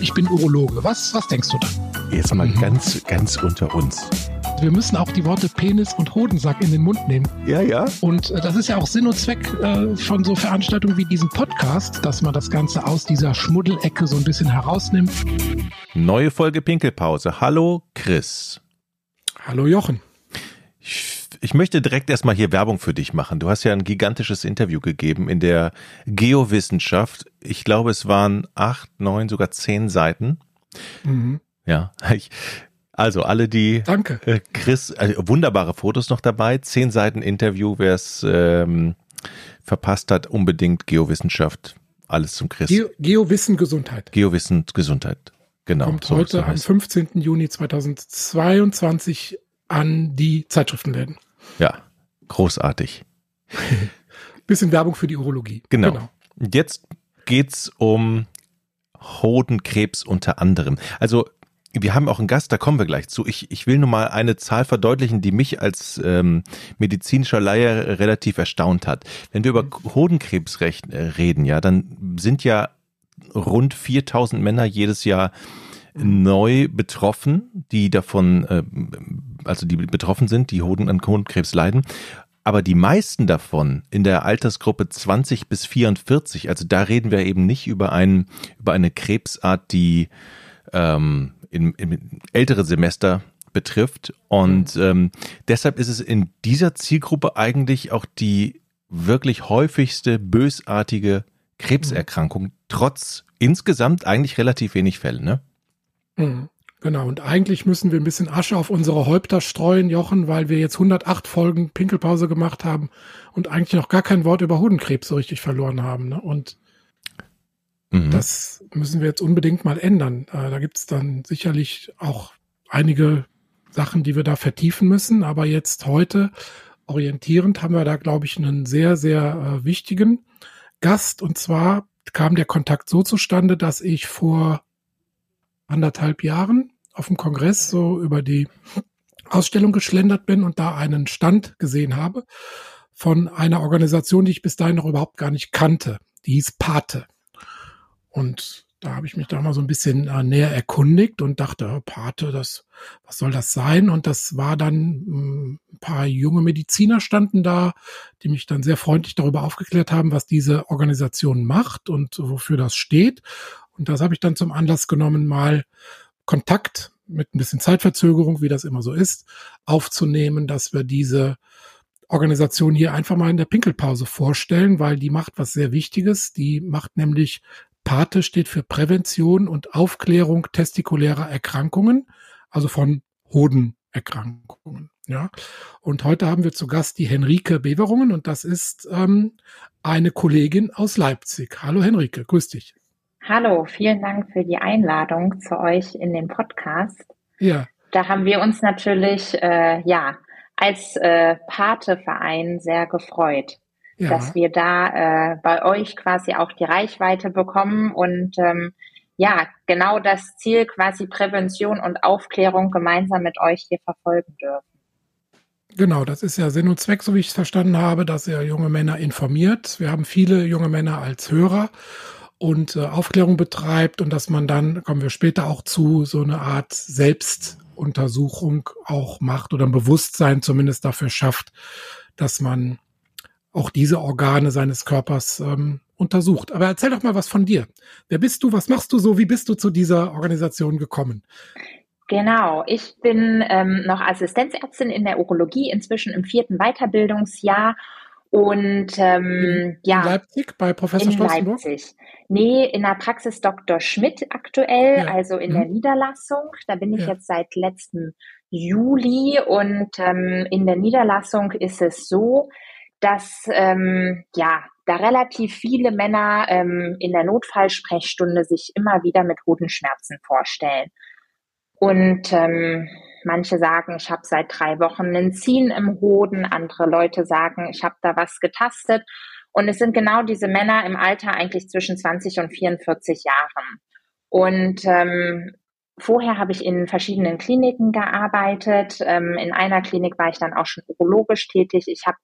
ich bin Urologe. Was, was denkst du dann? Jetzt mal mhm. ganz, ganz unter uns. Wir müssen auch die Worte Penis und Hodensack in den Mund nehmen. Ja, ja. Und äh, das ist ja auch Sinn und Zweck äh, von so Veranstaltungen wie diesem Podcast, dass man das Ganze aus dieser Schmuddelecke so ein bisschen herausnimmt. Neue Folge Pinkelpause. Hallo Chris. Hallo Jochen. Ich, ich möchte direkt erstmal hier Werbung für dich machen. Du hast ja ein gigantisches Interview gegeben in der Geowissenschaft. Ich glaube, es waren acht, neun, sogar zehn Seiten. Mhm. Ja, ich, also alle die Danke. Äh, Chris, also wunderbare Fotos noch dabei, zehn Seiten Interview, wer es ähm, verpasst hat, unbedingt Geowissenschaft, alles zum Chris. Geo, Geowissen Gesundheit. Geowissen Gesundheit, genau. Kommt so heute am 15. Juni 2022 an die Zeitschriftenläden. Ja, großartig. Bisschen Werbung für die Urologie. Genau. genau. Jetzt geht's um Hodenkrebs unter anderem. Also wir haben auch einen Gast, da kommen wir gleich zu. Ich, ich will nur mal eine Zahl verdeutlichen, die mich als ähm, medizinischer Laie relativ erstaunt hat. Wenn wir über Hodenkrebs recht, äh, reden, ja, dann sind ja rund 4000 Männer jedes Jahr neu betroffen, die davon, äh, also die betroffen sind, die Hoden an Hodenkrebs leiden. Aber die meisten davon in der Altersgruppe 20 bis 44, also da reden wir eben nicht über, einen, über eine Krebsart, die ähm, in, in ältere Semester betrifft. Und ähm, deshalb ist es in dieser Zielgruppe eigentlich auch die wirklich häufigste bösartige Krebserkrankung, trotz insgesamt eigentlich relativ wenig Fälle, ne? Mhm. Genau, und eigentlich müssen wir ein bisschen Asche auf unsere Häupter streuen, Jochen, weil wir jetzt 108 Folgen Pinkelpause gemacht haben und eigentlich noch gar kein Wort über Hodenkrebs so richtig verloren haben. Ne? Und mhm. das müssen wir jetzt unbedingt mal ändern. Äh, da gibt es dann sicherlich auch einige Sachen, die wir da vertiefen müssen. Aber jetzt heute orientierend haben wir da, glaube ich, einen sehr, sehr äh, wichtigen Gast. Und zwar kam der Kontakt so zustande, dass ich vor anderthalb Jahren auf dem Kongress so über die Ausstellung geschlendert bin und da einen Stand gesehen habe von einer Organisation, die ich bis dahin noch überhaupt gar nicht kannte. Die hieß Pate. Und da habe ich mich da mal so ein bisschen äh, näher erkundigt und dachte, oh, Pate, das, was soll das sein? Und das war dann mh, hm, ein paar junge Mediziner standen da, die mich dann sehr freundlich darüber aufgeklärt haben, was diese Organisation macht und wofür das steht. Und das habe ich dann zum Anlass genommen, mal Kontakt mit ein bisschen Zeitverzögerung, wie das immer so ist, aufzunehmen, dass wir diese Organisation hier einfach mal in der Pinkelpause vorstellen, weil die macht was sehr Wichtiges. Die macht nämlich PATE steht für Prävention und Aufklärung testikulärer Erkrankungen, also von Hodenerkrankungen. Ja, und heute haben wir zu Gast die Henrike Beverungen und das ist ähm, eine Kollegin aus Leipzig. Hallo Henrike, grüß dich. Hallo, vielen Dank für die Einladung zu euch in den Podcast. Ja. Da haben wir uns natürlich äh, ja als äh, Pate-Verein sehr gefreut, ja. dass wir da äh, bei euch quasi auch die Reichweite bekommen und ähm, ja genau das Ziel quasi Prävention und Aufklärung gemeinsam mit euch hier verfolgen dürfen. Genau, das ist ja Sinn und Zweck, so wie ich es verstanden habe, dass ihr junge Männer informiert. Wir haben viele junge Männer als Hörer und äh, Aufklärung betreibt und dass man dann, kommen wir später auch zu, so eine Art Selbstuntersuchung auch macht oder ein Bewusstsein zumindest dafür schafft, dass man auch diese Organe seines Körpers ähm, untersucht. Aber erzähl doch mal was von dir. Wer bist du? Was machst du so? Wie bist du zu dieser Organisation gekommen? Genau, ich bin ähm, noch Assistenzärztin in der Urologie, inzwischen im vierten Weiterbildungsjahr und ähm, in, ja. In Leipzig bei Professor in Leipzig. Nee, in der Praxis Dr. Schmidt aktuell, ja. also in mhm. der Niederlassung. Da bin ich ja. jetzt seit letztem Juli und ähm, in der Niederlassung ist es so, dass ähm, ja da relativ viele Männer ähm, in der Notfallsprechstunde sich immer wieder mit Hodenschmerzen vorstellen. Und ähm, Manche sagen, ich habe seit drei Wochen einen Ziehen im Hoden. Andere Leute sagen, ich habe da was getastet. Und es sind genau diese Männer im Alter eigentlich zwischen 20 und 44 Jahren. Und ähm, vorher habe ich in verschiedenen Kliniken gearbeitet. Ähm, in einer Klinik war ich dann auch schon urologisch tätig. Ich habe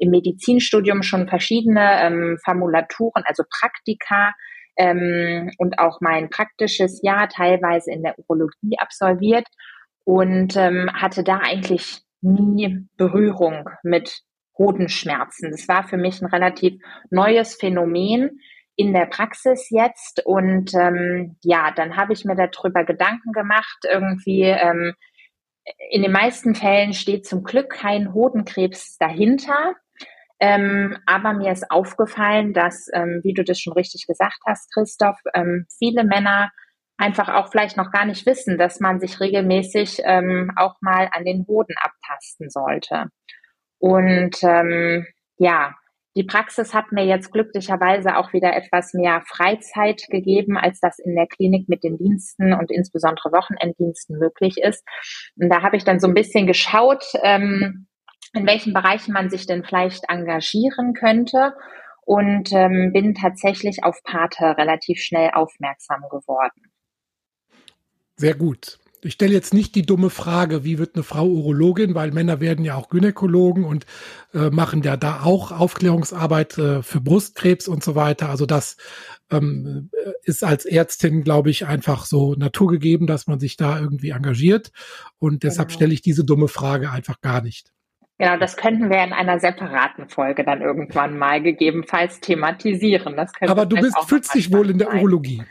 im Medizinstudium schon verschiedene ähm, Formulaturen, also Praktika ähm, und auch mein praktisches Jahr teilweise in der Urologie absolviert und ähm, hatte da eigentlich nie Berührung mit Hodenschmerzen. Das war für mich ein relativ neues Phänomen in der Praxis jetzt. Und ähm, ja, dann habe ich mir darüber Gedanken gemacht, irgendwie. Ähm, in den meisten Fällen steht zum Glück kein Hodenkrebs dahinter. Ähm, aber mir ist aufgefallen, dass, ähm, wie du das schon richtig gesagt hast, Christoph, ähm, viele Männer einfach auch vielleicht noch gar nicht wissen, dass man sich regelmäßig ähm, auch mal an den Hoden abtasten sollte. Und ähm, ja, die Praxis hat mir jetzt glücklicherweise auch wieder etwas mehr Freizeit gegeben, als das in der Klinik mit den Diensten und insbesondere Wochenenddiensten möglich ist. Und da habe ich dann so ein bisschen geschaut, ähm, in welchen Bereichen man sich denn vielleicht engagieren könnte und ähm, bin tatsächlich auf Pate relativ schnell aufmerksam geworden. Sehr gut. Ich stelle jetzt nicht die dumme Frage, wie wird eine Frau Urologin, weil Männer werden ja auch Gynäkologen und äh, machen ja da auch Aufklärungsarbeit äh, für Brustkrebs und so weiter. Also das ähm, ist als Ärztin, glaube ich, einfach so naturgegeben, dass man sich da irgendwie engagiert. Und deshalb genau. stelle ich diese dumme Frage einfach gar nicht. Genau, das könnten wir in einer separaten Folge dann irgendwann mal gegebenenfalls thematisieren. Aber du bist, fühlst dich wohl in der Urologie.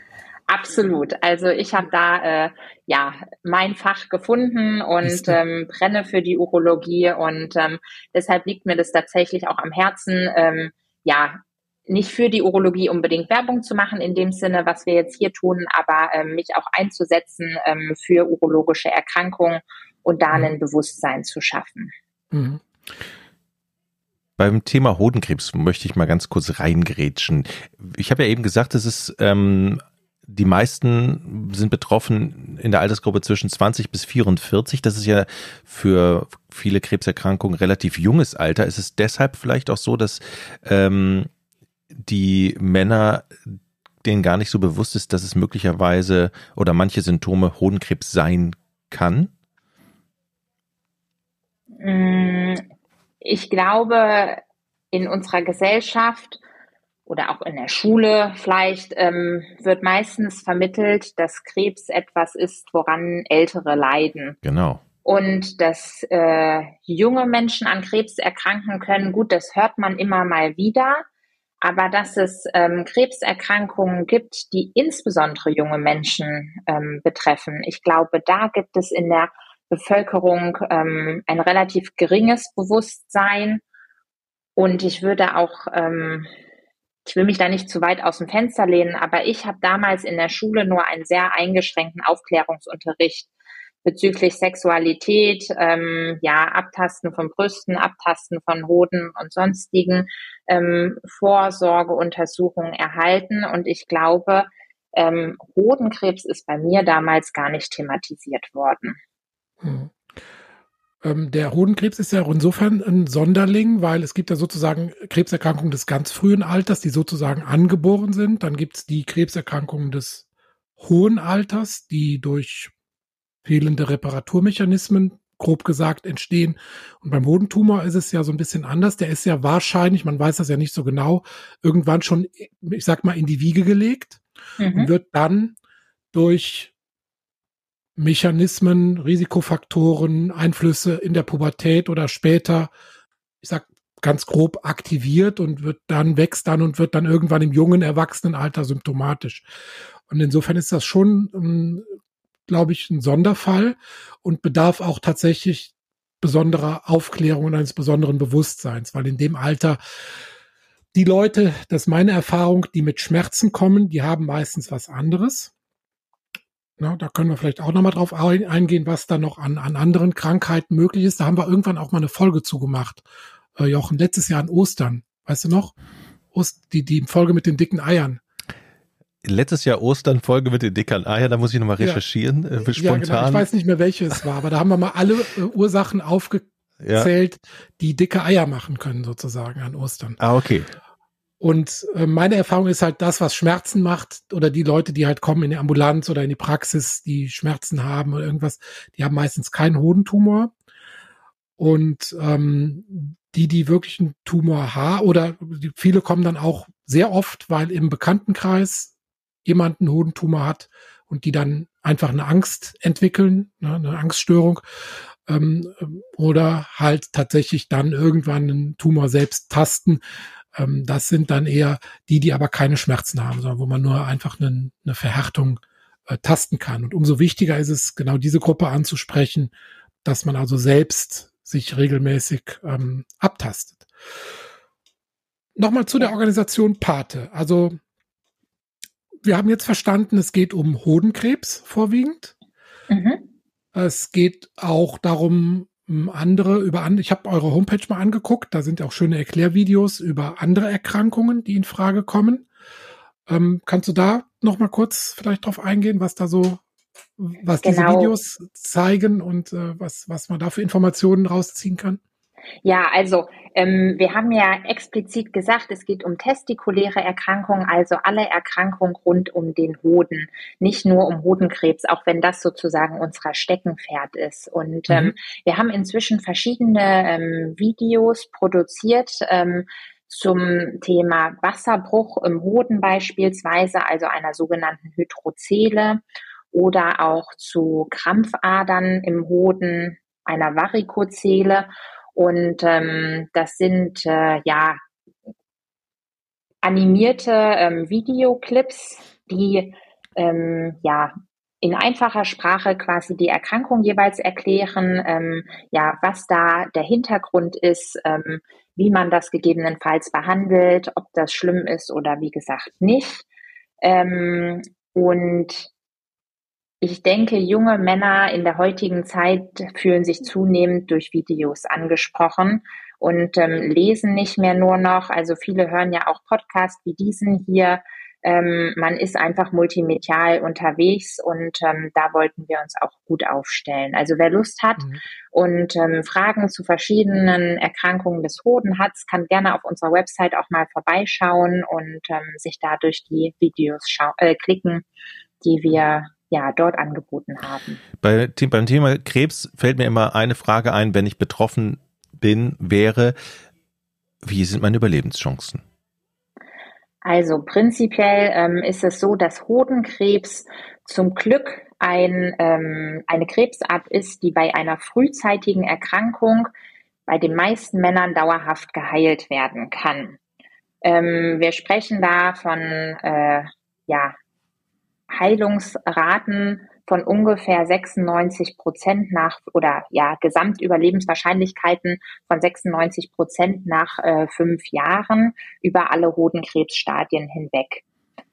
Absolut. Also ich habe da äh, ja mein Fach gefunden und ähm, brenne für die Urologie und ähm, deshalb liegt mir das tatsächlich auch am Herzen. Ähm, ja, nicht für die Urologie unbedingt Werbung zu machen in dem Sinne, was wir jetzt hier tun, aber ähm, mich auch einzusetzen ähm, für urologische Erkrankungen und da mhm. ein Bewusstsein zu schaffen. Mhm. Beim Thema Hodenkrebs möchte ich mal ganz kurz reingrätschen. Ich habe ja eben gesagt, es ist ähm, die meisten sind betroffen in der Altersgruppe zwischen 20 bis 44. Das ist ja für viele Krebserkrankungen relativ junges Alter. Ist es deshalb vielleicht auch so, dass ähm, die Männer denen gar nicht so bewusst ist, dass es möglicherweise oder manche Symptome Hodenkrebs sein kann? Mm, ich glaube, in unserer Gesellschaft oder auch in der Schule vielleicht ähm, wird meistens vermittelt, dass Krebs etwas ist, woran Ältere leiden. Genau. Und dass äh, junge Menschen an Krebs erkranken können, gut, das hört man immer mal wieder. Aber dass es ähm, Krebserkrankungen gibt, die insbesondere junge Menschen ähm, betreffen, ich glaube, da gibt es in der Bevölkerung ähm, ein relativ geringes Bewusstsein. Und ich würde auch, ähm, ich will mich da nicht zu weit aus dem Fenster lehnen, aber ich habe damals in der Schule nur einen sehr eingeschränkten Aufklärungsunterricht bezüglich Sexualität, ähm, ja, Abtasten von Brüsten, Abtasten von Hoden und sonstigen ähm, Vorsorgeuntersuchungen erhalten. Und ich glaube, ähm, Hodenkrebs ist bei mir damals gar nicht thematisiert worden. Hm. Ähm, der Hodenkrebs ist ja insofern ein Sonderling, weil es gibt ja sozusagen Krebserkrankungen des ganz frühen Alters, die sozusagen angeboren sind. Dann gibt es die Krebserkrankungen des hohen Alters, die durch fehlende Reparaturmechanismen, grob gesagt, entstehen. Und beim Hodentumor ist es ja so ein bisschen anders. Der ist ja wahrscheinlich, man weiß das ja nicht so genau, irgendwann schon, ich sag mal, in die Wiege gelegt mhm. und wird dann durch Mechanismen, Risikofaktoren, Einflüsse in der Pubertät oder später, ich sag ganz grob aktiviert und wird dann, wächst dann und wird dann irgendwann im jungen Erwachsenenalter symptomatisch. Und insofern ist das schon, ähm, glaube ich, ein Sonderfall und bedarf auch tatsächlich besonderer Aufklärung und eines besonderen Bewusstseins, weil in dem Alter die Leute, das ist meine Erfahrung, die mit Schmerzen kommen, die haben meistens was anderes. Na, da können wir vielleicht auch nochmal drauf eingehen, was da noch an, an anderen Krankheiten möglich ist. Da haben wir irgendwann auch mal eine Folge zugemacht. Äh, Jochen, letztes Jahr an Ostern. Weißt du noch? Ost, die, die Folge mit den dicken Eiern. Letztes Jahr Ostern Folge mit den dicken Eiern, da muss ich nochmal recherchieren, ja. äh, spontan. Ja, genau. Ich weiß nicht mehr, welche es war, aber da haben wir mal alle äh, Ursachen aufgezählt, ja. die dicke Eier machen können, sozusagen an Ostern. Ah, okay. Und äh, meine Erfahrung ist halt das, was Schmerzen macht oder die Leute, die halt kommen in die Ambulanz oder in die Praxis, die Schmerzen haben oder irgendwas, die haben meistens keinen Hodentumor. Und ähm, die, die wirklich einen Tumor haben oder viele kommen dann auch sehr oft, weil im Bekanntenkreis jemand einen Hodentumor hat und die dann einfach eine Angst entwickeln, ne, eine Angststörung, ähm, oder halt tatsächlich dann irgendwann einen Tumor selbst tasten. Ähm, das sind dann eher die, die aber keine Schmerzen haben, sondern wo man nur einfach eine, eine Verhärtung äh, tasten kann. Und umso wichtiger ist es, genau diese Gruppe anzusprechen, dass man also selbst sich regelmäßig ähm, abtastet. Nochmal zu der Organisation Pate. Also wir haben jetzt verstanden, es geht um Hodenkrebs vorwiegend. Mhm. Es geht auch darum, andere über andere. Ich habe eure Homepage mal angeguckt. Da sind auch schöne Erklärvideos über andere Erkrankungen, die in Frage kommen. Ähm, kannst du da noch mal kurz vielleicht drauf eingehen, was da so, was genau. diese Videos zeigen und äh, was was man da für Informationen rausziehen kann? Ja, also ähm, wir haben ja explizit gesagt, es geht um testikuläre Erkrankungen, also alle Erkrankungen rund um den Hoden, nicht nur um Hodenkrebs, auch wenn das sozusagen unser Steckenpferd ist. Und mhm. ähm, wir haben inzwischen verschiedene ähm, Videos produziert. Ähm, zum Thema Wasserbruch im Hoden beispielsweise, also einer sogenannten Hydrozele oder auch zu Krampfadern im Hoden, einer Varikozele und ähm, das sind äh, ja animierte ähm, Videoclips, die ähm, ja in einfacher Sprache quasi die Erkrankung jeweils erklären, ähm, ja, was da der Hintergrund ist, ähm, wie man das gegebenenfalls behandelt, ob das schlimm ist oder wie gesagt nicht. Ähm, und ich denke, junge Männer in der heutigen Zeit fühlen sich zunehmend durch Videos angesprochen und ähm, lesen nicht mehr nur noch. Also viele hören ja auch Podcasts wie diesen hier. Ähm, man ist einfach multimedial unterwegs und ähm, da wollten wir uns auch gut aufstellen. Also wer Lust hat mhm. und ähm, Fragen zu verschiedenen Erkrankungen des Hoden hat, kann gerne auf unserer Website auch mal vorbeischauen und ähm, sich da durch die Videos äh, klicken, die wir ja, dort angeboten haben. Bei, beim Thema Krebs fällt mir immer eine Frage ein, wenn ich betroffen bin, wäre, wie sind meine Überlebenschancen? Also prinzipiell ähm, ist es so, dass Hodenkrebs zum Glück ein, ähm, eine Krebsart ist, die bei einer frühzeitigen Erkrankung bei den meisten Männern dauerhaft geheilt werden kann. Ähm, wir sprechen da von äh, ja, Heilungsraten von ungefähr 96 Prozent nach oder ja Gesamtüberlebenswahrscheinlichkeiten von 96 Prozent nach äh, fünf Jahren über alle Hodenkrebsstadien hinweg.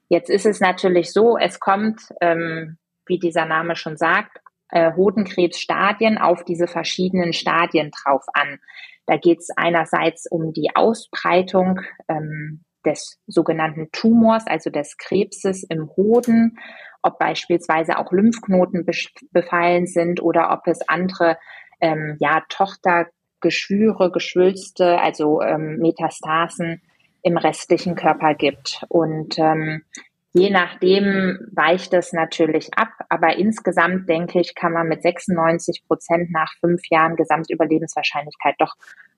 Jetzt ist es natürlich so, es kommt, ähm, wie dieser Name schon sagt, äh, Hodenkrebsstadien auf diese verschiedenen Stadien drauf an. Da geht es einerseits um die Ausbreitung ähm, des sogenannten Tumors, also des Krebses im Hoden, ob beispielsweise auch Lymphknoten befallen sind oder ob es andere ähm, ja, Tochtergeschwüre, Geschwülste, also ähm, Metastasen im restlichen Körper gibt. Und ähm, je nachdem weicht es natürlich ab, aber insgesamt denke ich, kann man mit 96 Prozent nach fünf Jahren Gesamtüberlebenswahrscheinlichkeit doch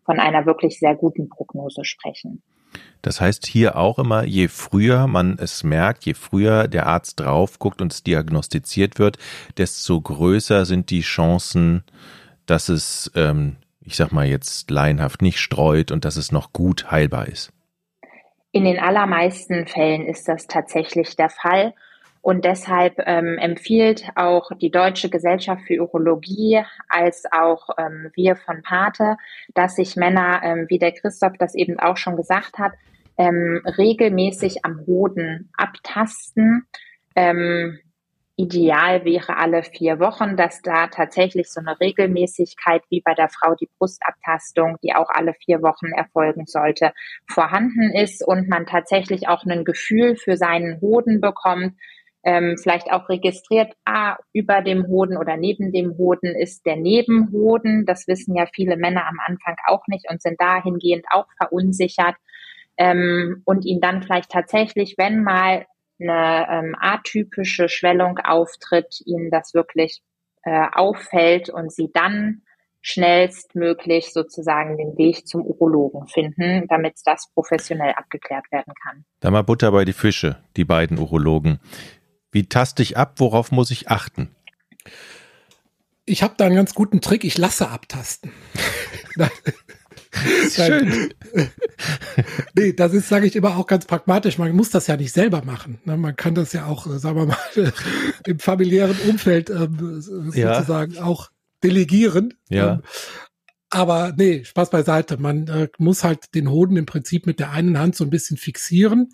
von einer wirklich sehr guten Prognose sprechen. Das heißt hier auch immer, je früher man es merkt, je früher der Arzt drauf guckt und es diagnostiziert wird, desto größer sind die Chancen, dass es, ähm, ich sag mal jetzt laienhaft, nicht streut und dass es noch gut heilbar ist. In den allermeisten Fällen ist das tatsächlich der Fall. Und deshalb ähm, empfiehlt auch die Deutsche Gesellschaft für Urologie als auch ähm, wir von Pate, dass sich Männer, ähm, wie der Christoph das eben auch schon gesagt hat, ähm, regelmäßig am Hoden abtasten. Ähm, ideal wäre alle vier Wochen, dass da tatsächlich so eine Regelmäßigkeit wie bei der Frau die Brustabtastung, die auch alle vier Wochen erfolgen sollte, vorhanden ist und man tatsächlich auch ein Gefühl für seinen Hoden bekommt, ähm, vielleicht auch registriert, ah, über dem Hoden oder neben dem Hoden ist der Nebenhoden. Das wissen ja viele Männer am Anfang auch nicht und sind dahingehend auch verunsichert. Ähm, und ihn dann vielleicht tatsächlich, wenn mal eine ähm, atypische Schwellung auftritt, ihnen das wirklich äh, auffällt und sie dann schnellstmöglich sozusagen den Weg zum Urologen finden, damit das professionell abgeklärt werden kann. Da mal Butter bei die Fische, die beiden Urologen. Wie taste ich ab? Worauf muss ich achten? Ich habe da einen ganz guten Trick. Ich lasse abtasten. Schön. nee, das ist, sage ich immer, auch ganz pragmatisch. Man muss das ja nicht selber machen. Ne? Man kann das ja auch, äh, sagen wir mal, im familiären Umfeld ähm, sozusagen ja. auch delegieren. Ja. Ähm, aber nee, Spaß beiseite. Man äh, muss halt den Hoden im Prinzip mit der einen Hand so ein bisschen fixieren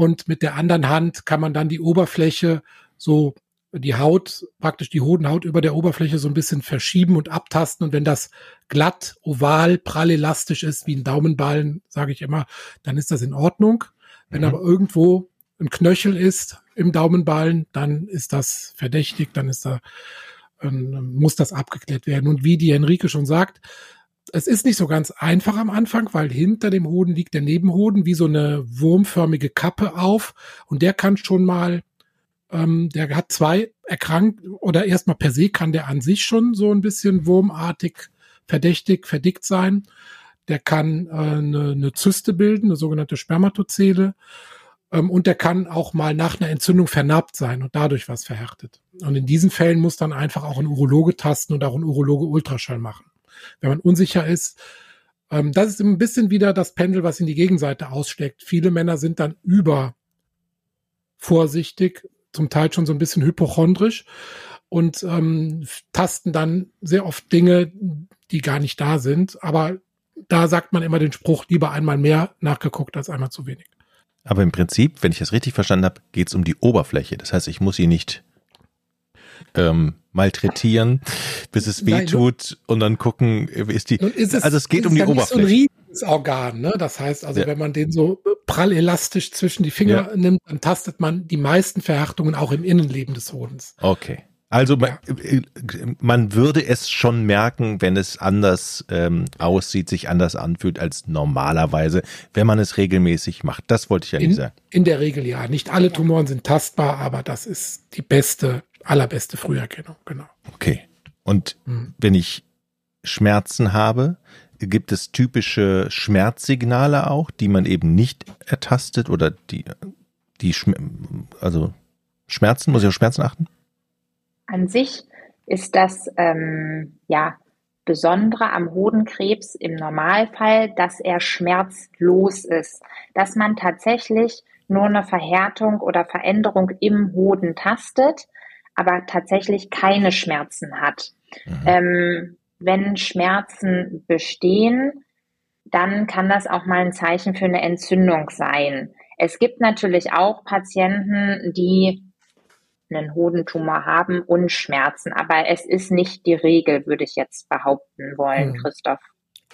und mit der anderen Hand kann man dann die Oberfläche so die Haut, praktisch die Hodenhaut über der Oberfläche so ein bisschen verschieben und abtasten. Und wenn das glatt, oval, prall elastisch ist, wie ein Daumenballen, sage ich immer, dann ist das in Ordnung. Wenn mhm. aber irgendwo ein Knöchel ist im Daumenballen, dann ist das verdächtig, dann ist da, ähm, muss das abgeklärt werden. Und wie die Henrike schon sagt, es ist nicht so ganz einfach am Anfang, weil hinter dem Hoden liegt der Nebenhoden wie so eine wurmförmige Kappe auf und der kann schon mal ähm, der hat zwei erkrankt oder erstmal per se kann der an sich schon so ein bisschen wurmartig, verdächtig, verdickt sein. Der kann äh, eine, eine Zyste bilden, eine sogenannte Spermatozele. Ähm, und der kann auch mal nach einer Entzündung vernarbt sein und dadurch was verhärtet. Und in diesen Fällen muss dann einfach auch ein Urologe tasten und auch ein Urologe Ultraschall machen. Wenn man unsicher ist, ähm, das ist ein bisschen wieder das Pendel, was in die Gegenseite ausschlägt. Viele Männer sind dann über vorsichtig, zum Teil schon so ein bisschen hypochondrisch und ähm, tasten dann sehr oft Dinge, die gar nicht da sind. Aber da sagt man immer den Spruch, lieber einmal mehr nachgeguckt als einmal zu wenig. Aber im Prinzip, wenn ich das richtig verstanden habe, geht es um die Oberfläche. Das heißt, ich muss sie nicht ähm, malträtieren, bis es weh tut und dann gucken, ist die. Ist es, also es geht um die Oberfläche. So ein Organ, ne? Das heißt also, ja. wenn man den so prall elastisch zwischen die Finger ja. nimmt, dann tastet man die meisten Verhärtungen auch im Innenleben des Hodens. Okay. Also man, ja. man würde es schon merken, wenn es anders ähm, aussieht, sich anders anfühlt als normalerweise, wenn man es regelmäßig macht. Das wollte ich ja nicht sagen. In der Regel ja. Nicht alle Tumoren sind tastbar, aber das ist die beste allerbeste Früherkennung, genau. Okay. Und hm. wenn ich Schmerzen habe, gibt es typische Schmerzsignale auch, die man eben nicht ertastet oder die, die also Schmerzen, muss ich auf Schmerzen achten? An sich ist das ähm, ja Besondere am Hodenkrebs im Normalfall, dass er schmerzlos ist, dass man tatsächlich nur eine Verhärtung oder Veränderung im Hoden tastet aber tatsächlich keine Schmerzen hat. Mhm. Ähm, wenn Schmerzen bestehen, dann kann das auch mal ein Zeichen für eine Entzündung sein. Es gibt natürlich auch Patienten, die einen Hodentumor haben und Schmerzen, aber es ist nicht die Regel, würde ich jetzt behaupten wollen, mhm. Christoph.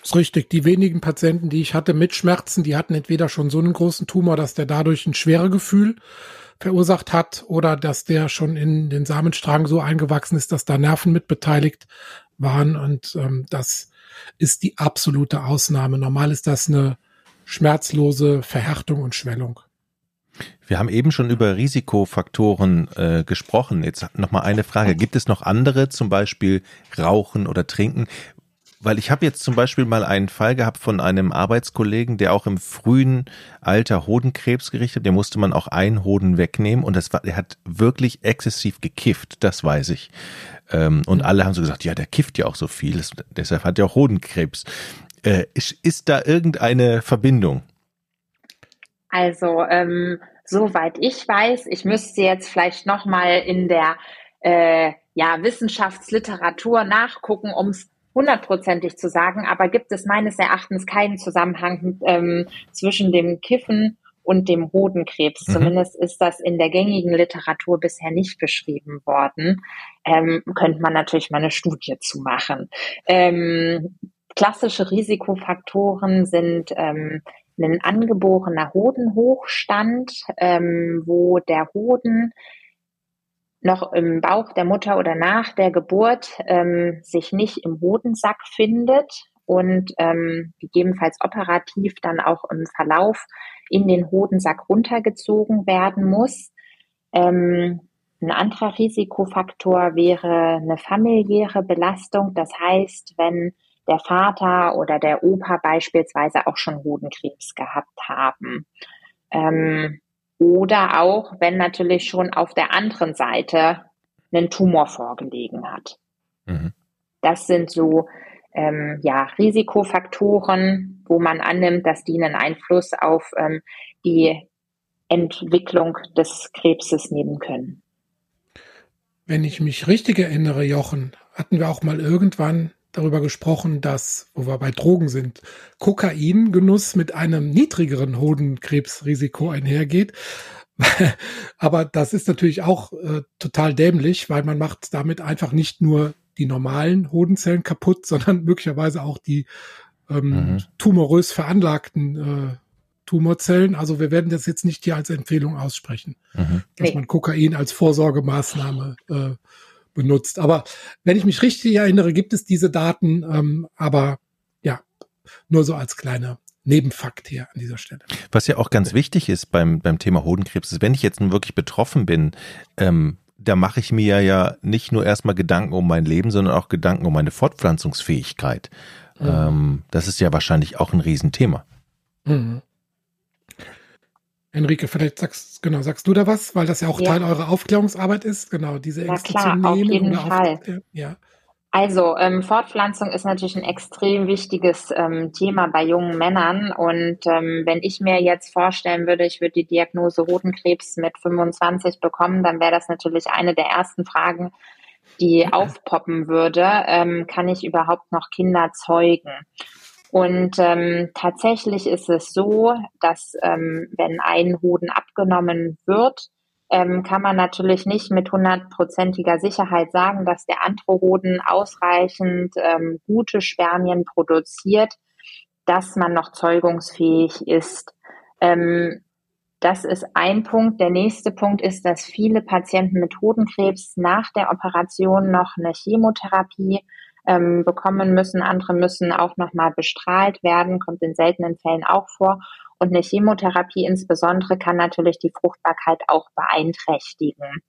Ist richtig. Die wenigen Patienten, die ich hatte mit Schmerzen, die hatten entweder schon so einen großen Tumor, dass der dadurch ein schweres Gefühl verursacht hat oder dass der schon in den Samenstrang so eingewachsen ist, dass da Nerven mit beteiligt waren. Und ähm, das ist die absolute Ausnahme. Normal ist das eine schmerzlose Verhärtung und Schwellung. Wir haben eben schon über Risikofaktoren äh, gesprochen. Jetzt noch mal eine Frage: Gibt es noch andere, zum Beispiel Rauchen oder Trinken, weil ich habe jetzt zum Beispiel mal einen Fall gehabt von einem Arbeitskollegen, der auch im frühen Alter Hodenkrebs gerichtet hat. Der musste man auch einen Hoden wegnehmen und das war, der hat wirklich exzessiv gekifft, das weiß ich. Ähm, und alle haben so gesagt, ja, der kifft ja auch so viel, deshalb hat er auch Hodenkrebs. Äh, ist, da irgendeine Verbindung? Also, ähm, soweit ich weiß, ich müsste jetzt vielleicht nochmal in der äh, ja, Wissenschaftsliteratur nachgucken, um es hundertprozentig zu sagen, aber gibt es meines Erachtens keinen Zusammenhang ähm, zwischen dem Kiffen und dem Hodenkrebs. Mhm. Zumindest ist das in der gängigen Literatur bisher nicht beschrieben worden. Ähm, könnte man natürlich mal eine Studie zu machen. Ähm, klassische Risikofaktoren sind ähm, ein angeborener Hodenhochstand, ähm, wo der Hoden noch im Bauch der Mutter oder nach der Geburt ähm, sich nicht im Hodensack findet und ähm, gegebenenfalls operativ dann auch im Verlauf in den Hodensack runtergezogen werden muss. Ähm, ein anderer Risikofaktor wäre eine familiäre Belastung. Das heißt, wenn der Vater oder der Opa beispielsweise auch schon Hodenkrebs gehabt haben. Ähm, oder auch, wenn natürlich schon auf der anderen Seite einen Tumor vorgelegen hat. Mhm. Das sind so ähm, ja, Risikofaktoren, wo man annimmt, dass die einen Einfluss auf ähm, die Entwicklung des Krebses nehmen können. Wenn ich mich richtig erinnere, Jochen, hatten wir auch mal irgendwann darüber gesprochen, dass, wo wir bei Drogen sind, Kokaingenuss mit einem niedrigeren Hodenkrebsrisiko einhergeht. Aber das ist natürlich auch äh, total dämlich, weil man macht damit einfach nicht nur die normalen Hodenzellen kaputt, sondern möglicherweise auch die ähm, mhm. tumorös veranlagten äh, Tumorzellen. Also wir werden das jetzt nicht hier als Empfehlung aussprechen, mhm. dass man Kokain als Vorsorgemaßnahme äh, benutzt. Aber wenn ich mich richtig erinnere, gibt es diese Daten, ähm, aber ja, nur so als kleiner Nebenfakt hier an dieser Stelle. Was ja auch ganz wichtig ist beim, beim Thema Hodenkrebs, ist, wenn ich jetzt nun wirklich betroffen bin, ähm, da mache ich mir ja nicht nur erstmal Gedanken um mein Leben, sondern auch Gedanken um meine Fortpflanzungsfähigkeit. Mhm. Ähm, das ist ja wahrscheinlich auch ein Riesenthema. Mhm. Enrique, vielleicht sagst, genau, sagst du da was, weil das ja auch ja. Teil eurer Aufklärungsarbeit ist, genau, diese Ängste Na klar, zu nehmen. Auf jeden Fall. Auf, ja. Also ähm, Fortpflanzung ist natürlich ein extrem wichtiges ähm, Thema bei jungen Männern. Und ähm, wenn ich mir jetzt vorstellen würde, ich würde die Diagnose Hodenkrebs mit 25 bekommen, dann wäre das natürlich eine der ersten Fragen, die aufpoppen würde. Ähm, kann ich überhaupt noch Kinder zeugen? Und ähm, tatsächlich ist es so, dass ähm, wenn ein Hoden abgenommen wird, ähm, kann man natürlich nicht mit hundertprozentiger Sicherheit sagen, dass der andere Hoden ausreichend ähm, gute Spermien produziert, dass man noch zeugungsfähig ist. Ähm, das ist ein Punkt. Der nächste Punkt ist, dass viele Patienten mit Hodenkrebs nach der Operation noch eine Chemotherapie ähm, bekommen müssen. Andere müssen auch nochmal bestrahlt werden, kommt in seltenen Fällen auch vor. Und eine Chemotherapie insbesondere kann natürlich die Fruchtbarkeit auch beeinträchtigen.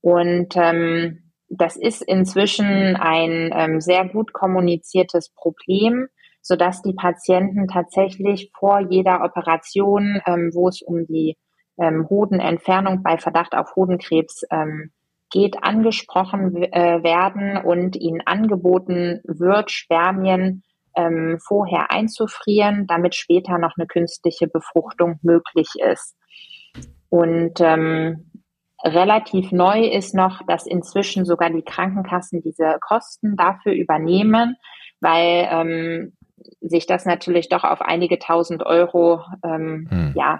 Und ähm, das ist inzwischen ein ähm, sehr gut kommuniziertes Problem, so dass die Patienten tatsächlich vor jeder Operation, ähm, wo es um die ähm, Hodenentfernung bei Verdacht auf Hodenkrebs ähm, geht, angesprochen äh, werden und ihnen angeboten wird, Spermien ähm, vorher einzufrieren, damit später noch eine künstliche Befruchtung möglich ist. Und ähm, relativ neu ist noch, dass inzwischen sogar die Krankenkassen diese Kosten dafür übernehmen, weil ähm, sich das natürlich doch auf einige tausend Euro ähm, hm. ja,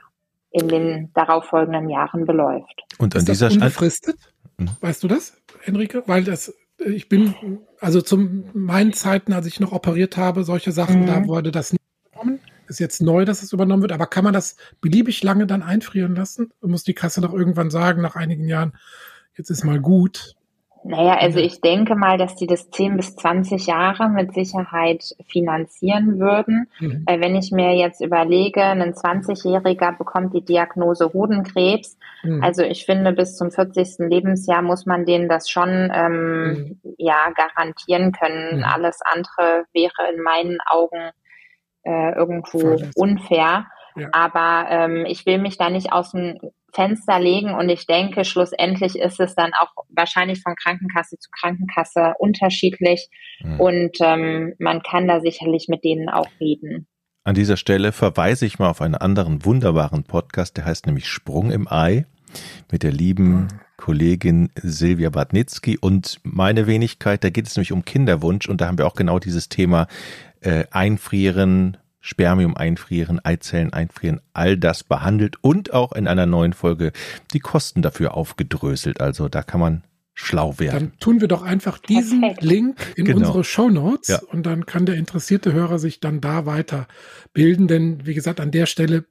in den darauffolgenden Jahren beläuft. Und an ist dieser Stelle. Mhm. Weißt du das, Enrique? Weil das, ich bin, also zu meinen Zeiten, als ich noch operiert habe, solche Sachen, mhm. da wurde das nicht bekommen. Ist jetzt neu, dass es übernommen wird, aber kann man das beliebig lange dann einfrieren lassen? Muss die Kasse doch irgendwann sagen, nach einigen Jahren, jetzt ist mal gut. Naja, also ich denke mal, dass die das 10 bis 20 Jahre mit Sicherheit finanzieren würden. Mhm. Weil wenn ich mir jetzt überlege, ein 20-Jähriger bekommt die Diagnose Hodenkrebs. Mhm. Also ich finde, bis zum 40. Lebensjahr muss man denen das schon ähm, mhm. ja garantieren können. Mhm. Alles andere wäre in meinen Augen äh, irgendwo unfair. Ja. Aber ähm, ich will mich da nicht aus dem Fenster legen und ich denke, schlussendlich ist es dann auch wahrscheinlich von Krankenkasse zu Krankenkasse unterschiedlich mhm. und ähm, man kann da sicherlich mit denen auch reden. An dieser Stelle verweise ich mal auf einen anderen wunderbaren Podcast, der heißt nämlich Sprung im Ei mit der lieben mhm. Kollegin Silvia Badnitzki und meine Wenigkeit. Da geht es nämlich um Kinderwunsch und da haben wir auch genau dieses Thema äh, Einfrieren, Spermium einfrieren, Eizellen einfrieren, all das behandelt und auch in einer neuen Folge die Kosten dafür aufgedröselt. Also da kann man schlau werden. Dann tun wir doch einfach diesen Perfekt. Link in genau. unsere Show Notes ja. und dann kann der interessierte Hörer sich dann da weiter bilden, denn wie gesagt, an der Stelle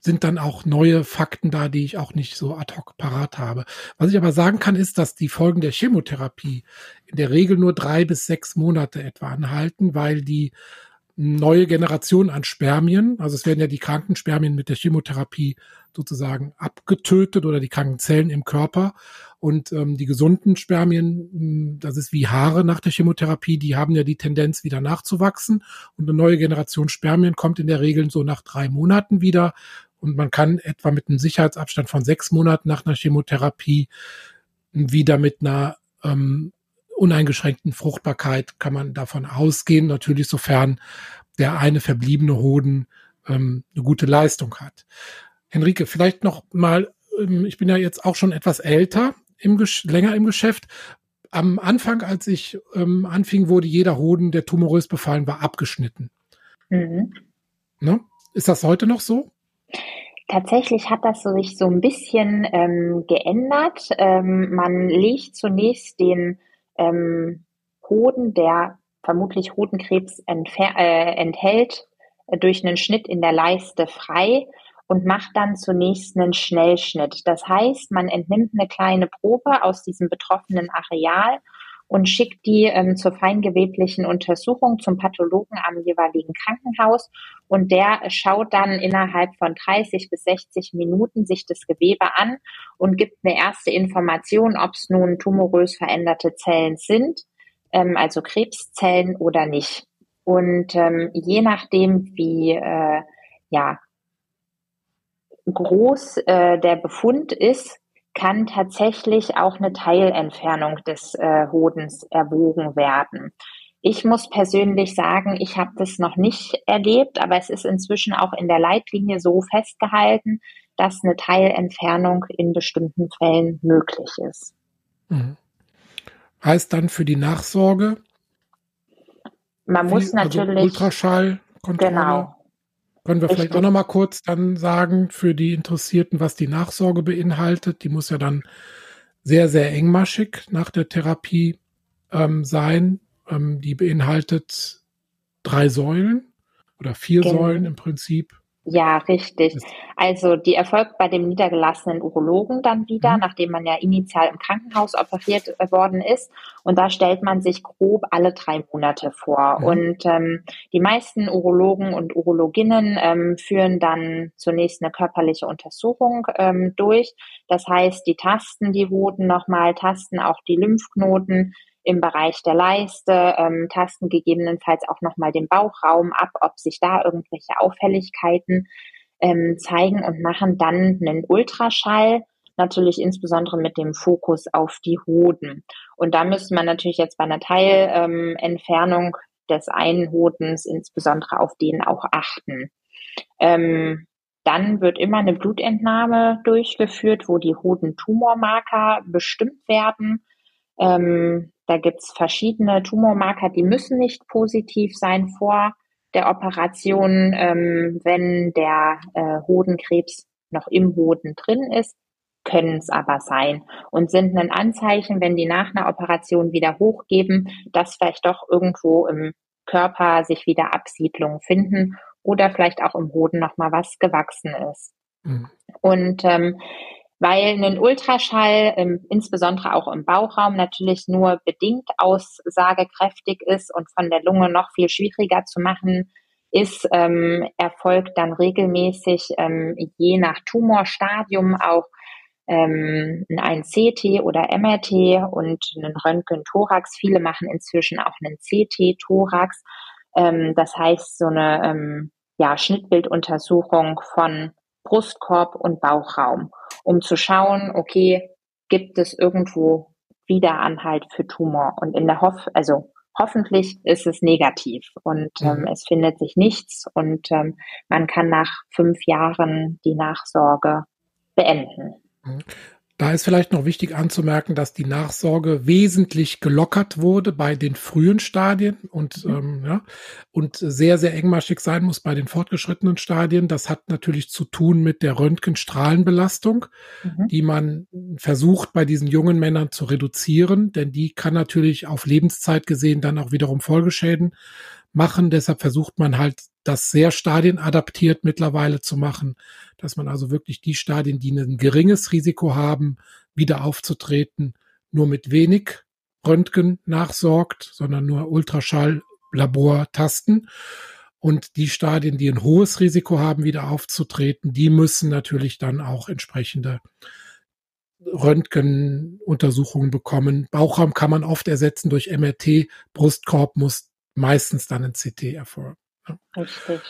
sind dann auch neue Fakten da, die ich auch nicht so ad hoc parat habe. Was ich aber sagen kann, ist, dass die Folgen der Chemotherapie in der Regel nur drei bis sechs Monate etwa anhalten, weil die neue Generation an Spermien. Also es werden ja die kranken Spermien mit der Chemotherapie sozusagen abgetötet oder die kranken Zellen im Körper. Und ähm, die gesunden Spermien, hm, das ist wie Haare nach der Chemotherapie, die haben ja die Tendenz, wieder nachzuwachsen. Und eine neue Generation Spermien kommt in der Regel so nach drei Monaten wieder. Und man kann etwa mit einem Sicherheitsabstand von sechs Monaten nach einer Chemotherapie wieder mit einer ähm, uneingeschränkten Fruchtbarkeit kann man davon ausgehen, natürlich sofern der eine verbliebene Hoden ähm, eine gute Leistung hat. Henrike, vielleicht noch mal, ähm, ich bin ja jetzt auch schon etwas älter, im länger im Geschäft. Am Anfang, als ich ähm, anfing, wurde jeder Hoden, der tumorös befallen war, abgeschnitten. Mhm. Ne? Ist das heute noch so? Tatsächlich hat das sich so ein bisschen ähm, geändert. Ähm, man legt zunächst den ähm, Hoden, der vermutlich Hodenkrebs äh, enthält, äh, durch einen Schnitt in der Leiste frei und macht dann zunächst einen Schnellschnitt. Das heißt, man entnimmt eine kleine Probe aus diesem betroffenen Areal und schickt die ähm, zur feingeweblichen Untersuchung zum Pathologen am jeweiligen Krankenhaus. Und der schaut dann innerhalb von 30 bis 60 Minuten sich das Gewebe an und gibt eine erste Information, ob es nun tumorös veränderte Zellen sind, ähm, also Krebszellen oder nicht. Und ähm, je nachdem, wie äh, ja, groß äh, der Befund ist, kann tatsächlich auch eine Teilentfernung des äh, Hodens erwogen werden. Ich muss persönlich sagen, ich habe das noch nicht erlebt, aber es ist inzwischen auch in der Leitlinie so festgehalten, dass eine Teilentfernung in bestimmten Fällen möglich ist. Mhm. Heißt dann für die Nachsorge? Man muss also natürlich. Also Ultraschall, Genau. Können wir vielleicht auch noch mal kurz dann sagen für die Interessierten, was die Nachsorge beinhaltet? Die muss ja dann sehr, sehr engmaschig nach der Therapie ähm, sein. Ähm, die beinhaltet drei Säulen oder vier genau. Säulen im Prinzip. Ja, richtig. Also die erfolgt bei dem niedergelassenen Urologen dann wieder, mhm. nachdem man ja initial im Krankenhaus operiert äh, worden ist. Und da stellt man sich grob alle drei Monate vor. Mhm. Und ähm, die meisten Urologen und Urologinnen ähm, führen dann zunächst eine körperliche Untersuchung ähm, durch. Das heißt, die tasten die Hoden nochmal, tasten auch die Lymphknoten, im Bereich der Leiste, ähm, tasten gegebenenfalls auch nochmal den Bauchraum ab, ob sich da irgendwelche Auffälligkeiten ähm, zeigen und machen dann einen Ultraschall, natürlich insbesondere mit dem Fokus auf die Hoden. Und da müsste man natürlich jetzt bei einer Teilentfernung ähm, des einen Hodens insbesondere auf den auch achten. Ähm, dann wird immer eine Blutentnahme durchgeführt, wo die Hodentumormarker bestimmt werden. Ähm, da gibt's verschiedene Tumormarker, die müssen nicht positiv sein vor der Operation, ähm, wenn der äh, Hodenkrebs noch im Hoden drin ist, können es aber sein und sind ein Anzeichen, wenn die nach einer Operation wieder hochgeben, dass vielleicht doch irgendwo im Körper sich wieder Absiedlungen finden oder vielleicht auch im Hoden noch mal was gewachsen ist. Mhm. Und ähm, weil ein Ultraschall ähm, insbesondere auch im Bauchraum natürlich nur bedingt aussagekräftig ist und von der Lunge noch viel schwieriger zu machen ist, ähm, erfolgt dann regelmäßig ähm, je nach Tumorstadium auch ähm, ein CT oder MRT und ein Röntgen-Thorax. Viele machen inzwischen auch einen CT-Thorax. Ähm, das heißt, so eine ähm, ja, Schnittbilduntersuchung von Brustkorb und Bauchraum um zu schauen, okay, gibt es irgendwo Wiederanhalt für Tumor? Und in der Hoff, also hoffentlich ist es negativ und ähm, mhm. es findet sich nichts und ähm, man kann nach fünf Jahren die Nachsorge beenden. Da ist vielleicht noch wichtig anzumerken, dass die Nachsorge wesentlich gelockert wurde bei den frühen Stadien und, mhm. ähm, ja, und sehr, sehr engmaschig sein muss bei den fortgeschrittenen Stadien. Das hat natürlich zu tun mit der Röntgenstrahlenbelastung, mhm. die man versucht bei diesen jungen Männern zu reduzieren, denn die kann natürlich auf Lebenszeit gesehen dann auch wiederum Folgeschäden machen. Deshalb versucht man halt, das sehr stadienadaptiert mittlerweile zu machen, dass man also wirklich die Stadien, die ein geringes Risiko haben, wieder aufzutreten, nur mit wenig Röntgen nachsorgt, sondern nur Ultraschall, Labor, Tasten. Und die Stadien, die ein hohes Risiko haben, wieder aufzutreten, die müssen natürlich dann auch entsprechende Röntgenuntersuchungen bekommen. Bauchraum kann man oft ersetzen durch MRT. Brustkorb muss meistens dann ein CT erfolgen. Richtig.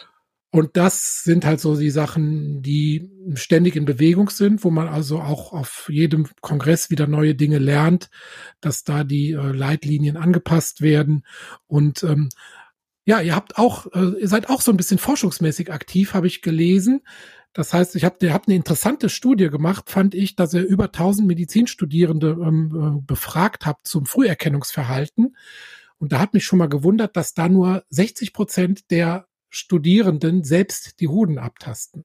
Und das sind halt so die Sachen, die ständig in Bewegung sind, wo man also auch auf jedem Kongress wieder neue Dinge lernt, dass da die äh, Leitlinien angepasst werden. Und ähm, ja, ihr habt auch, äh, ihr seid auch so ein bisschen forschungsmäßig aktiv, habe ich gelesen. Das heißt, ich habe, ihr habt eine interessante Studie gemacht, fand ich, dass ihr über 1000 Medizinstudierende ähm, äh, befragt habt zum Früherkennungsverhalten. Und da hat mich schon mal gewundert, dass da nur 60 Prozent der Studierenden selbst die Hoden abtasten.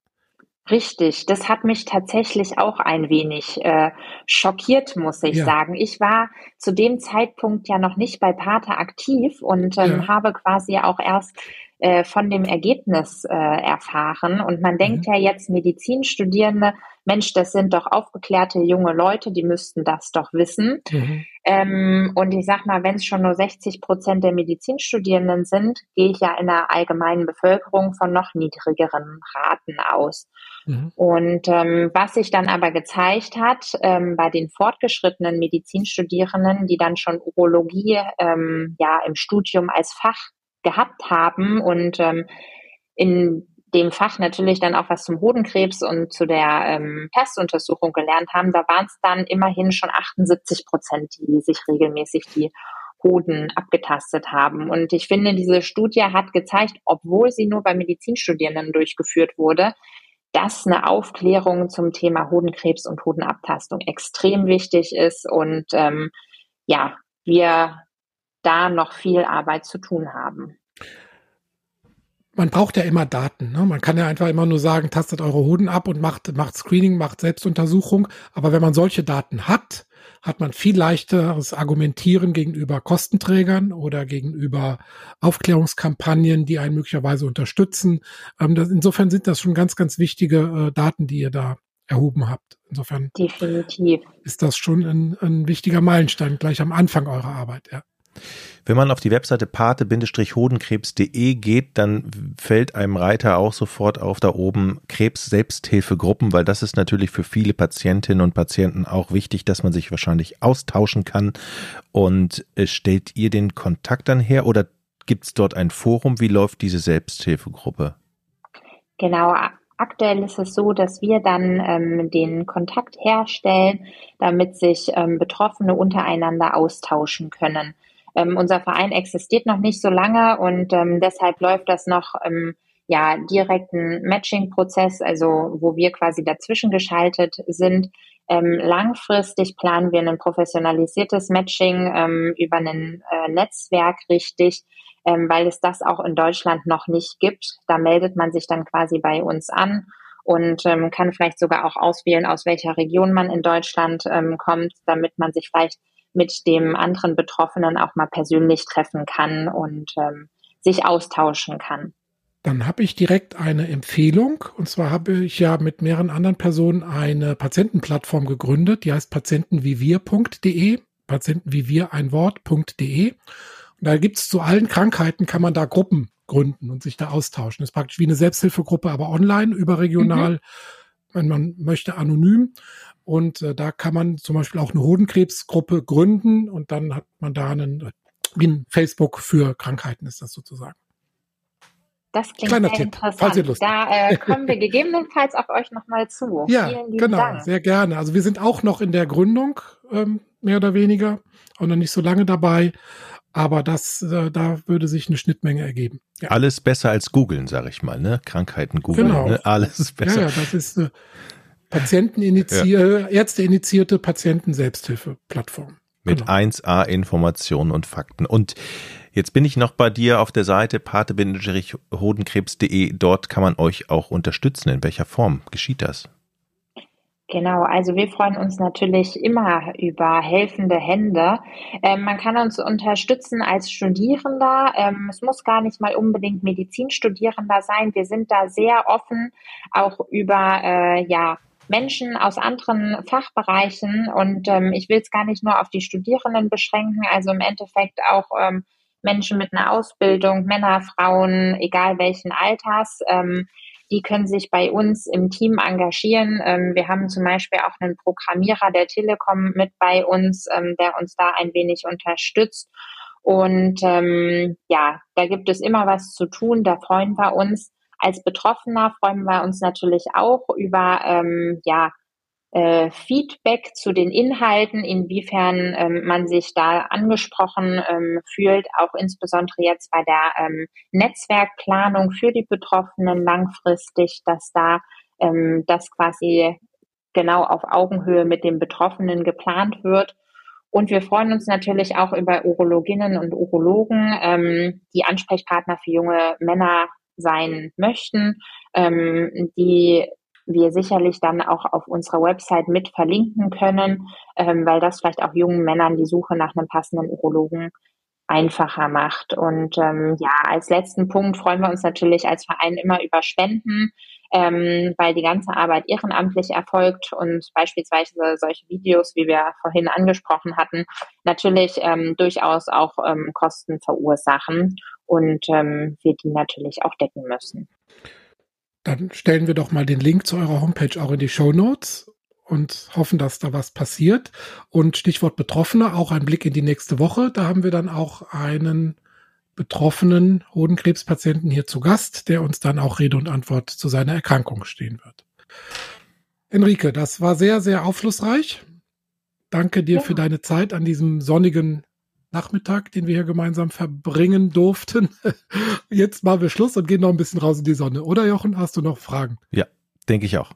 Richtig, das hat mich tatsächlich auch ein wenig äh, schockiert, muss ich ja. sagen. Ich war zu dem Zeitpunkt ja noch nicht bei Pater aktiv und ähm, ja. habe quasi auch erst äh, von dem Ergebnis äh, erfahren. Und man denkt mhm. ja jetzt, Medizinstudierende, Mensch, das sind doch aufgeklärte junge Leute, die müssten das doch wissen. Mhm. Ähm, und ich sag mal, wenn es schon nur 60 Prozent der Medizinstudierenden sind, gehe ich ja in der allgemeinen Bevölkerung von noch niedrigeren Raten aus. Mhm. Und ähm, was sich dann aber gezeigt hat, ähm, bei den fortgeschrittenen Medizinstudierenden, die dann schon Urologie ähm, ja im Studium als Fach gehabt haben und ähm, in dem Fach natürlich dann auch was zum Hodenkrebs und zu der ähm, Testuntersuchung gelernt haben, da waren es dann immerhin schon 78 Prozent, die sich regelmäßig die Hoden abgetastet haben. Und ich finde, diese Studie hat gezeigt, obwohl sie nur bei Medizinstudierenden durchgeführt wurde, dass eine Aufklärung zum Thema Hodenkrebs und Hodenabtastung extrem wichtig ist und ähm, ja, wir da noch viel Arbeit zu tun haben man braucht ja immer Daten. Ne? Man kann ja einfach immer nur sagen, tastet eure Hoden ab und macht, macht Screening, macht Selbstuntersuchung. Aber wenn man solche Daten hat, hat man viel leichteres Argumentieren gegenüber Kostenträgern oder gegenüber Aufklärungskampagnen, die einen möglicherweise unterstützen. Ähm, das, insofern sind das schon ganz, ganz wichtige äh, Daten, die ihr da erhoben habt. Insofern Definitiv. ist das schon ein, ein wichtiger Meilenstein gleich am Anfang eurer Arbeit. Ja. Wenn man auf die Webseite pate-hodenkrebs.de geht, dann fällt einem Reiter auch sofort auf da oben Krebs-Selbsthilfegruppen, weil das ist natürlich für viele Patientinnen und Patienten auch wichtig, dass man sich wahrscheinlich austauschen kann. Und äh, stellt ihr den Kontakt dann her oder gibt es dort ein Forum? Wie läuft diese Selbsthilfegruppe? Genau, Aktuell ist es so, dass wir dann ähm, den Kontakt herstellen, damit sich ähm, Betroffene untereinander austauschen können. Ähm, unser Verein existiert noch nicht so lange und ähm, deshalb läuft das noch ähm, ja direkten Matching-Prozess, also wo wir quasi dazwischen geschaltet sind. Ähm, langfristig planen wir ein professionalisiertes Matching ähm, über ein äh, Netzwerk richtig, ähm, weil es das auch in Deutschland noch nicht gibt. Da meldet man sich dann quasi bei uns an und ähm, kann vielleicht sogar auch auswählen, aus welcher Region man in Deutschland ähm, kommt, damit man sich vielleicht mit dem anderen Betroffenen auch mal persönlich treffen kann und ähm, sich austauschen kann. Dann habe ich direkt eine Empfehlung. Und zwar habe ich ja mit mehreren anderen Personen eine Patientenplattform gegründet, die heißt patientenwievir.de. Patienten wie wir ein Wort.de. Und da gibt es zu allen Krankheiten, kann man da Gruppen gründen und sich da austauschen. Das ist praktisch wie eine Selbsthilfegruppe, aber online, überregional, mhm. wenn man möchte, anonym. Und äh, da kann man zum Beispiel auch eine Hodenkrebsgruppe gründen und dann hat man da einen, wie ein Facebook für Krankheiten ist das sozusagen. Das klingt Kleiner sehr Tipp, interessant. Falls ihr Lust da äh, kommen wir gegebenenfalls auf euch nochmal zu. Ja, genau, Dank. sehr gerne. Also wir sind auch noch in der Gründung, ähm, mehr oder weniger, auch noch nicht so lange dabei. Aber das, äh, da würde sich eine Schnittmenge ergeben. Ja. Alles besser als googeln, sage ich mal, ne? Krankheiten googeln, genau. ne? Alles besser. Ja, ja, das ist, äh, Patienteninitiierte, ja. Ärzteinitiierte Patienten-Selbsthilfe-Plattform. Mit genau. 1a Informationen und Fakten. Und jetzt bin ich noch bei dir auf der Seite pate-hodenkrebs.de. Dort kann man euch auch unterstützen. In welcher Form geschieht das? Genau, also wir freuen uns natürlich immer über helfende Hände. Ähm, man kann uns unterstützen als Studierender. Ähm, es muss gar nicht mal unbedingt Medizinstudierender sein. Wir sind da sehr offen, auch über äh, ja Menschen aus anderen Fachbereichen und ähm, ich will es gar nicht nur auf die Studierenden beschränken, also im Endeffekt auch ähm, Menschen mit einer Ausbildung, Männer, Frauen, egal welchen Alters. Ähm, die können sich bei uns im Team engagieren. Ähm, wir haben zum Beispiel auch einen Programmierer der Telekom mit bei uns, ähm, der uns da ein wenig unterstützt. Und ähm, ja, da gibt es immer was zu tun. Da freuen wir uns. Als Betroffener freuen wir uns natürlich auch über ähm, ja, äh, Feedback zu den Inhalten, inwiefern ähm, man sich da angesprochen ähm, fühlt, auch insbesondere jetzt bei der ähm, Netzwerkplanung für die Betroffenen langfristig, dass da ähm, das quasi genau auf Augenhöhe mit den Betroffenen geplant wird. Und wir freuen uns natürlich auch über Urologinnen und Urologen, ähm, die Ansprechpartner für junge Männer sein möchten, ähm, die wir sicherlich dann auch auf unserer Website mit verlinken können, ähm, weil das vielleicht auch jungen Männern die Suche nach einem passenden Urologen einfacher macht. Und ähm, ja, als letzten Punkt freuen wir uns natürlich als Verein immer über Spenden, ähm, weil die ganze Arbeit ehrenamtlich erfolgt und beispielsweise solche Videos, wie wir vorhin angesprochen hatten, natürlich ähm, durchaus auch ähm, Kosten verursachen und ähm, wir die natürlich auch decken müssen. Dann stellen wir doch mal den Link zu eurer Homepage auch in die Show Notes und hoffen, dass da was passiert. Und Stichwort Betroffene, auch ein Blick in die nächste Woche. Da haben wir dann auch einen betroffenen Hodenkrebspatienten hier zu Gast, der uns dann auch Rede und Antwort zu seiner Erkrankung stehen wird. Enrique, das war sehr, sehr aufschlussreich. Danke dir ja. für deine Zeit an diesem sonnigen Nachmittag, den wir hier gemeinsam verbringen durften. Jetzt machen wir Schluss und gehen noch ein bisschen raus in die Sonne. Oder Jochen, hast du noch Fragen? Ja, denke ich auch.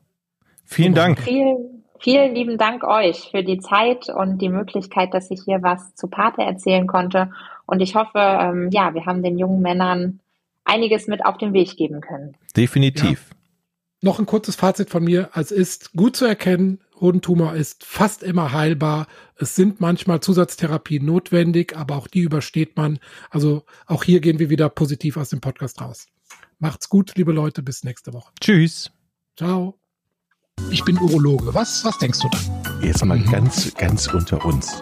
Vielen Dank. Vielen, vielen lieben Dank euch für die Zeit und die Möglichkeit, dass ich hier was zu Pate erzählen konnte. Und ich hoffe, ähm, ja, wir haben den jungen Männern einiges mit auf den Weg geben können. Definitiv. Ja. Noch ein kurzes Fazit von mir. Es ist gut zu erkennen, Hodentumor ist fast immer heilbar. Es sind manchmal Zusatztherapien notwendig, aber auch die übersteht man. Also auch hier gehen wir wieder positiv aus dem Podcast raus. Macht's gut, liebe Leute. Bis nächste Woche. Tschüss. Ciao. Ich bin Urologe. Was, was denkst du dann? Jetzt mal mhm. ganz, ganz unter uns.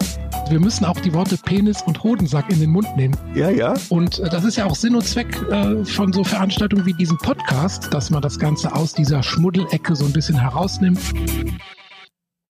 Wir müssen auch die Worte Penis und Hodensack in den Mund nehmen. Ja, ja. Und äh, das ist ja auch Sinn und Zweck äh, von so Veranstaltungen wie diesem Podcast, dass man das Ganze aus dieser Schmuddelecke so ein bisschen herausnimmt.